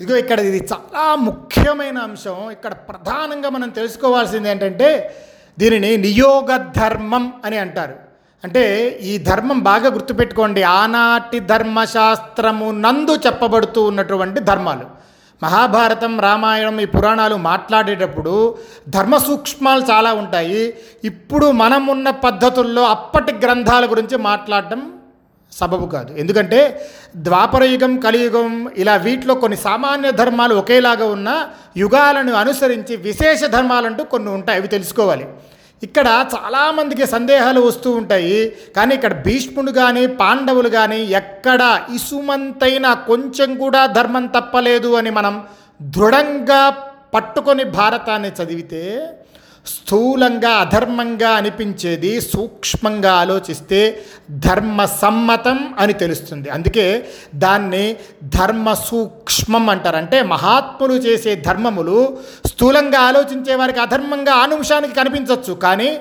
ఇదిగో ఇక్కడ ఇది చాలా ముఖ్యమైన అంశం. ఇక్కడ ప్రధానంగా మనం తెలుసుకోవాల్సింది ఏంటంటే దీనిని నియోగ ధర్మం అని అంటారు. అంటే ఈ ధర్మం బాగా గుర్తుపెట్టుకోండి. ఆనాటి ధర్మశాస్త్రము నందు చెప్పబడుతూ ఉన్నటువంటి ధర్మాలు. మహాభారతం రామాయణం ఈ పురాణాలు మాట్లాడేటప్పుడు ధర్మ సూక్ష్మాలు చాలా ఉంటాయి. ఇప్పుడు మనమున్న పద్ధతుల్లో అప్పటి గ్రంథాల గురించి మాట్లాడటం సబబు కాదు. ఎందుకంటే ద్వాపరయుగం కలియుగం ఇలా వీటిలో కొన్ని సామాన్య ధర్మాలు ఒకేలాగా ఉన్న యుగాలను అనుసరించి విశేష ధర్మాలంటూ కొన్ని ఉంటాయి. అవి తెలుసుకోవాలి. ఇక్కడ చాలామందికి సందేహాలు వస్తూ ఉంటాయి. కానీ ఇక్కడ భీష్ముడు కానీ పాండవులు కానీ ఎక్కడ ఇసుమంతైనా కొంచెం కూడా ధర్మం తప్పలేదు అని మనం దృఢంగా పట్టుకొని భారతాన్ని చదివితే స్థూలంగా అధర్మంగా అనిపించేది సూక్ష్మంగా ఆలోచిస్తే ధర్మ సమ్మతం అని తెలుస్తుంది. అందుకే దాన్ని ధర్మ సూక్ష్మం అంటారు. అంటే మహాత్ములు చేసే ధర్మములు స్థూలంగా ఆలోచించే వారికి అధర్మంగా ఆనుంశానికి కనిపించవచ్చు కానీ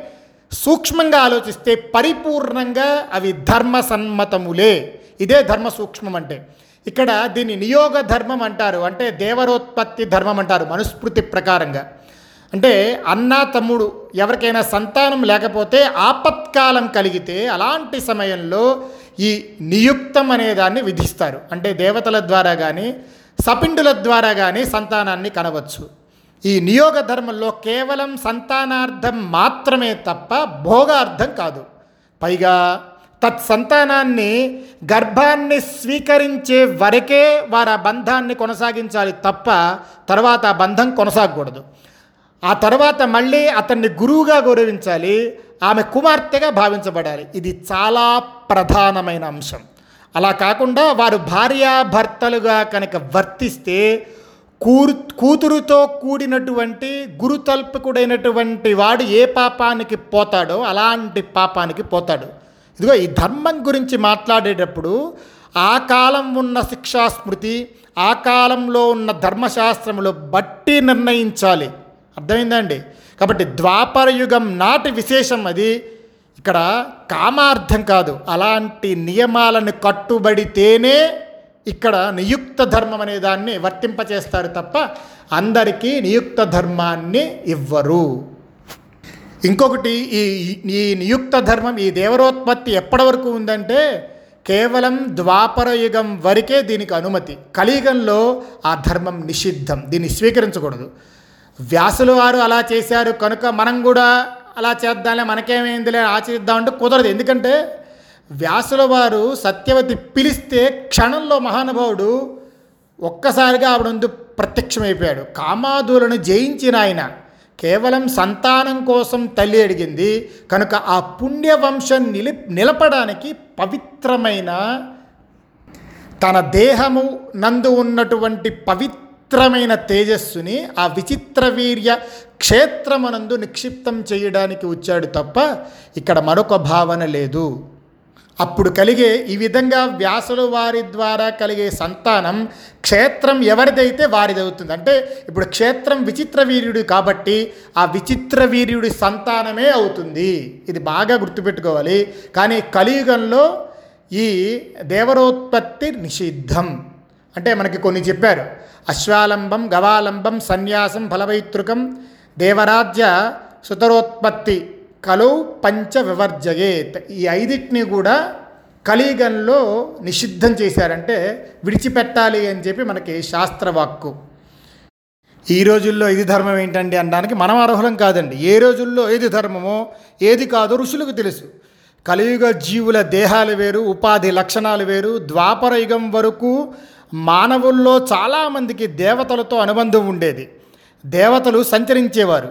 సూక్ష్మంగా ఆలోచిస్తే పరిపూర్ణంగా అవి ధర్మ సన్మతములే ఇదే ధర్మ సూక్ష్మం అంటే. ఇక్కడ దీన్ని నియోగ ధర్మం అంటారు. అంటే దేవరోత్పత్తి ధర్మం అంటారు. మనుస్మృతి ప్రకారంగా. అంటే అన్న తమ్ముడు ఎవరికైనా సంతానం లేకపోతే ఆపత్కాలం కలిగితే అలాంటి సమయంలో ఈ నియుక్తం అనే దాన్ని విధిస్తారు. అంటే దేవతల ద్వారా కానీ సపిండుల ద్వారా కానీ సంతానాన్ని కనవచ్చు. ఈ నియోగ ధర్మంలో కేవలం సంతానార్థం మాత్రమే తప్ప భోగార్థం కాదు. పైగా తత్సంతానాన్ని గర్భాన్ని స్వీకరించే వరకే వారు ఆ బంధాన్ని కొనసాగించాలి తప్ప తర్వాత ఆ బంధం కొనసాగకూడదు. ఆ తర్వాత మళ్ళీ అతన్ని గురువుగా గౌరవించాలి ఆమె కుమార్తెగా భావించబడాలి. ఇది చాలా ప్రధానమైన అంశం. అలా కాకుండా వారు భార్యాభర్తలుగా కనుక వర్తిస్తే కూరు కూతురుతో కూడినటువంటి గురుతల్పకుడైనటువంటి వాడు ఏ పాపానికి పోతాడో అలాంటి పాపానికి పోతాడు. ఇదిగో ఈ ధర్మం గురించి మాట్లాడేటప్పుడు ఆ కాలం ఉన్న శిక్షాస్మృతి ఆ కాలంలో ఉన్న ధర్మశాస్త్రములు బట్టి నిర్ణయించాలి. అర్థమైందండి? కాబట్టి ద్వాపర యుగం నాటి విశేషం అది. ఇక్కడ కామార్థం కాదు. అలాంటి నియమాలను కట్టుబడితేనే ఇక్కడ నియుక్త ధర్మం అనే దాన్ని వర్తింపచేస్తారు తప్ప అందరికీ నియుక్త ధర్మాన్ని ఇవ్వరు. ఇంకొకటి ఈ ఈ నియుక్త ధర్మం ఈ దేవరోత్పత్తి ఎప్పటి వరకు ఉందంటే కేవలం ద్వాపర యుగం వరకే దీనికి అనుమతి. కలియుగంలో ఆ ధర్మం నిషిద్ధం. దీన్ని స్వీకరించకూడదు. వ్యాసులు వారు అలా చేశారు. కనుక మనం కూడా అలా చేద్దాంలే మనకేమైందిలే ఆచరిద్దామంటే కుదరదు. ఎందుకంటే వ్యాసుల వారు సత్యవతి పిలిస్తే క్షణంలో మహానుభావుడు ఒక్కసారిగా ఆవిడ ముందు ప్రత్యక్షమైపోయాడు. కామాదులను జయించిన ఆయన కేవలం సంతానం కోసం తల్లి అడిగింది. కనుక ఆ పుణ్యవంశం నిలి నిలపడానికి పవిత్రమైన తన దేహము నందు ఉన్నటువంటి విచిత్రమైన తేజస్సుని ఆ విచిత్ర వీర్య క్షేత్రమునందు నిక్షిప్తం చేయడానికి వచ్చాడు తప్ప ఇక్కడ మరొక భావన లేదు. అప్పుడు కలిగే ఈ విధంగా వ్యాసుల వారి ద్వారా కలిగే సంతానం క్షేత్రం ఎవరిదైతే వారిదవుతుంది. అంటే ఇప్పుడు క్షేత్రం విచిత్ర వీర్యుడు కాబట్టి ఆ విచిత్ర వీర్యుడి సంతానమే అవుతుంది. ఇది బాగా గుర్తుపెట్టుకోవాలి. కానీ కలియుగంలో ఈ దేవరోత్పత్తి నిషిద్ధం. అంటే మనకి కొన్ని చెప్పారు. అశ్వాలంబం గవాలంబం సన్యాసం ఫలవైతృకం దేవరాజ్య సుతరోత్పత్తి కలు పంచ వివర్జయేత్. ఈ ఐదిటిని కూడా కలియుగంలో నిషిద్ధం చేశారంటే విడిచిపెట్టాలి అని చెప్పి మనకి శాస్త్రవాక్కు. ఈ రోజుల్లో ఇది ధర్మం ఏంటండి అనడానికి మనం అర్హులం కాదండి. ఏ రోజుల్లో ఏది ధర్మమో ఏది కాదో ఋషులకు తెలుసు. కలియుగ జీవుల దేహాలు వేరు ఉపాధి లక్షణాలు వేరు ద్వాపర యుగం వరకు మానవుల్లో చాలామందికి దేవతలతో అనుబంధం ఉండేది. దేవతలు సంచరించేవారు.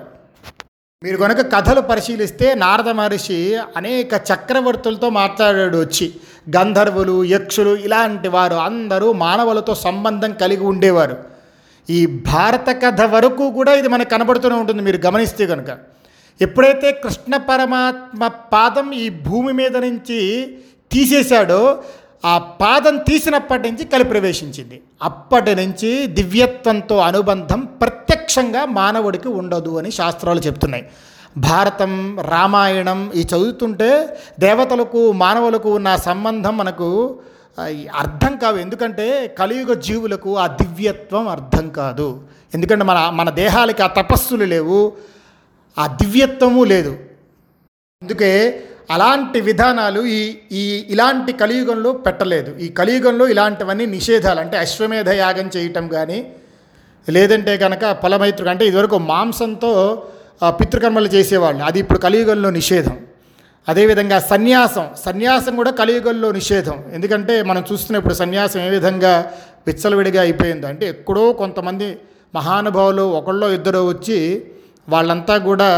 మీరు కనుక కథలు పరిశీలిస్తే నారద మహర్షి అనేక చక్రవర్తులతో మాట్లాడాడు వచ్చి. గంధర్వులు యక్షులు ఇలాంటి వారు అందరూ మానవులతో సంబంధం కలిగి ఉండేవారు. ఈ భారత కథ వరకు కూడా ఇది మనకు కనబడుతూనే ఉంటుంది మీరు గమనిస్తే కనుక ఎప్పుడైతే కృష్ణ పరమాత్మ పాదం ఈ భూమి మీద నుంచి తీసేశాడో ఆ పాదం తీసినప్పటి నుంచి కలి ప్రవేశించింది. అప్పటి నుంచి దివ్యత్వంతో అనుబంధం ప్రత్యక్షంగా మానవుడికి ఉండదు అని శాస్త్రాలు చెప్తున్నాయి. భారతం రామాయణం ఈ చదువుతుంటే దేవతలకు మానవులకు ఉన్న సంబంధం మనకు అర్థం కావు ఎందుకంటే కలియుగ జీవులకు ఆ దివ్యత్వం అర్థం కాదు. ఎందుకంటే మన మన దేహాలకి ఆ తపస్సులు లేవు. ఆ దివ్యత్వము లేదు. అందుకే అలాంటి విధానాలు ఈ ఈ ఇలాంటి కలియుగంలో పెట్టలేదు. ఈ కలియుగంలో ఇలాంటివన్నీ నిషేధాలు అంటే అశ్వమేధ యాగం చేయటం కానీ లేదంటే కనుక ఫలమైత్రుడు అంటే ఇదివరకు మాంసంతో పితృకర్మలు చేసేవాళ్ళు. అది ఇప్పుడు కలియుగంలో నిషేధం. అదేవిధంగా సన్యాసం. సన్యాసం కూడా కలియుగంలో నిషేధం. ఎందుకంటే మనం చూస్తున్న ఇప్పుడు సన్యాసం ఏ విధంగా విచ్చలవిడిగా అయిపోయిందో. అంటే ఎక్కడో కొంతమంది మహానుభావులు ఒకళ్ళో ఇద్దరు వచ్చి వాళ్ళంతా కూడా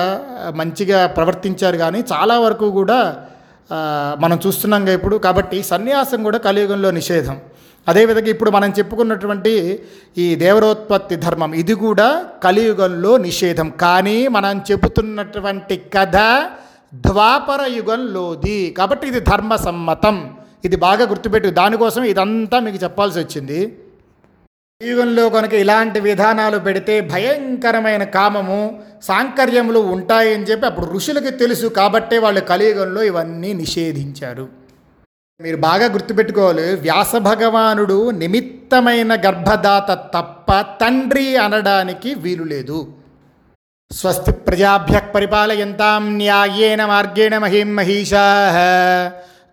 మంచిగా ప్రవర్తించారు కానీ చాలా వరకు కూడా మనం చూస్తున్నాం ఇప్పుడు. కాబట్టి సన్యాసం కూడా కలియుగంలో నిషేధం. అదేవిధంగా ఇప్పుడు మనం చెప్పుకున్నటువంటి ఈ దేవరోత్పత్తి ధర్మం ఇది కూడా కలియుగంలో నిషేధం. కానీ మనం చెబుతున్నటువంటి కథ ద్వాపర యుగంలోది. కాబట్టి ఇది ధర్మ సమ్మతం ఇది బాగా గుర్తుపెట్టు దానికోసం ఇదంతా మీకు చెప్పాల్సి వచ్చింది. యుగంలో కనుక ఇలాంటి విధానాలు పెడితే భయంకరమైన కామము సాంకర్యములు ఉంటాయని చెప్పి అప్పుడు ఋషులకి తెలుసు కాబట్టే వాళ్ళు కలియుగంలో ఇవన్నీ నిషేధించారు. మీరు బాగా గుర్తుపెట్టుకోవాలి వ్యాస భగవానుడు నిమిత్తమైన గర్భదాత తప్ప తండ్రి అనడానికి వీలు లేదు. స్వస్తి ప్రజాభ్య పరిపాలయంతాం న్యాయేన మార్గేణ మహిం మహిషా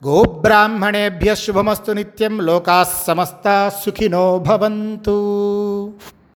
గోబ్రాహ్మణేభ్య శుభమస్తు నిత్యం లోకా సమస్త సుఖినో భవంతు.